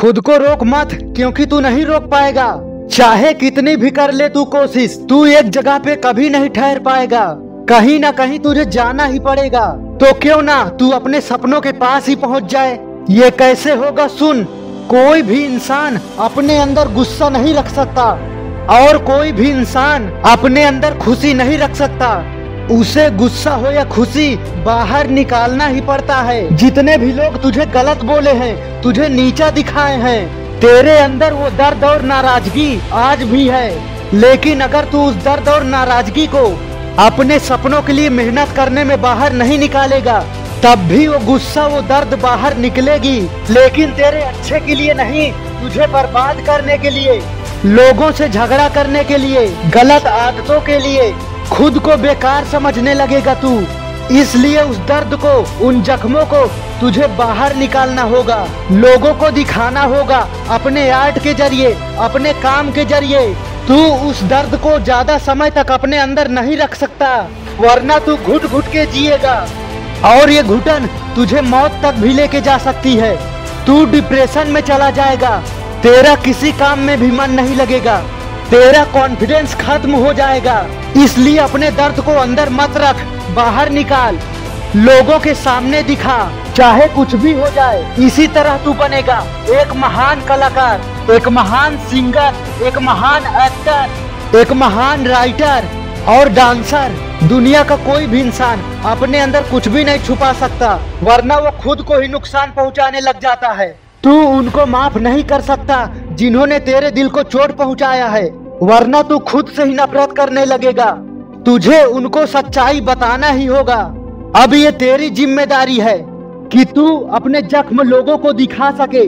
खुद को रोक मत, क्योंकि तू नहीं रोक पाएगा। चाहे कितनी भी कर ले तू कोशिश, तू एक जगह पे कभी नहीं ठहर पाएगा। कहीं ना कहीं तुझे जाना ही पड़ेगा। तो क्यों ना तू अपने सपनों के पास ही पहुँच जाए। ये कैसे होगा सुन, कोई भी इंसान अपने अंदर गुस्सा नहीं रख सकता, और कोई भी इंसान अपने अंदर खुशी नहीं रख सकता। उसे गुस्सा हो या खुशी बाहर निकालना ही पड़ता है। जितने भी लोग तुझे गलत बोले हैं, तुझे नीचा दिखाए हैं, तेरे अंदर वो दर्द और नाराज़गी आज भी है। लेकिन अगर तू उस दर्द और नाराज़गी को अपने सपनों के लिए मेहनत करने में बाहर नहीं निकालेगा, तब भी वो गुस्सा, वो दर्द बाहर निकलेगी। लेकिन तेरे अच्छे के लिए नहीं, तुझे बर्बाद करने के लिए, लोगों से झगड़ा करने के लिए, गलत आदतों के लिए खुद को बेकार समझने लगेगा तू। इसलिए उस दर्द को, उन जख्मों को तुझे बाहर निकालना होगा। लोगों को दिखाना होगा, अपने आर्ट के ज़रिए, अपने काम के ज़रिए। तू उस दर्द को ज़्यादा समय तक अपने अंदर नहीं रख सकता, वरना तू घुट घुट के जिएगा। और ये घुटन तुझे मौत तक भी लेके जा सकती है। तू डिप्रेशन में चला जाएगा, तेरा किसी काम में भी मन नहीं लगेगा। तेरा कॉन्फिडेंस खत्म हो जाएगा। इसलिए अपने दर्द को अंदर मत रख, बाहर निकाल। लोगों के सामने दिखा, चाहे कुछ भी हो जाए, इसी तरह तू बनेगा। एक महान कलाकार, एक महान सिंगर एक महान एक्टर एक महान राइटर और डांसर दुनिया का कोई भी इंसान अपने अंदर कुछ भी नहीं छुपा सकता, वरना वो खुद को ही नुकसान पहुँचाने लग जाता है। तू उनको माफ़ नहीं कर सकता, जिन्होंने तेरे दिल को चोट पहुँचाया है। वरना तू खुद से ही नफरत करने लगेगा। तुझे उनको सच्चाई बताना ही होगा। अब ये तेरी ज़िम्मेदारी है कि तू अपने जख्म लोगों को दिखा सके,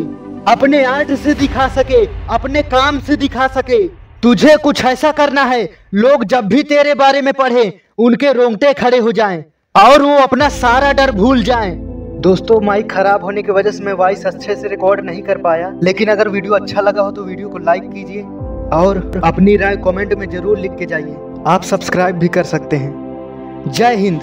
अपने आर्ट से दिखा सके, अपने काम से दिखा सके। तुझे कुछ ऐसा करना है, लोग जब भी तेरे बारे में पढ़े, उनके रोंगटे खड़े हो जाएँ और वो अपना सारा डर भूल जाएँ। दोस्तों, माइक खराब होने की वजह से मैं वॉइस अच्छे से रिकॉर्ड नहीं कर पाया, लेकिन अगर वीडियो अच्छा लगा हो तो वीडियो को लाइक कीजिए। और अपनी राय कमेंट में ज़रूर लिख के जाइए। आप सब्सक्राइब भी कर सकते हैं। जय हिंद।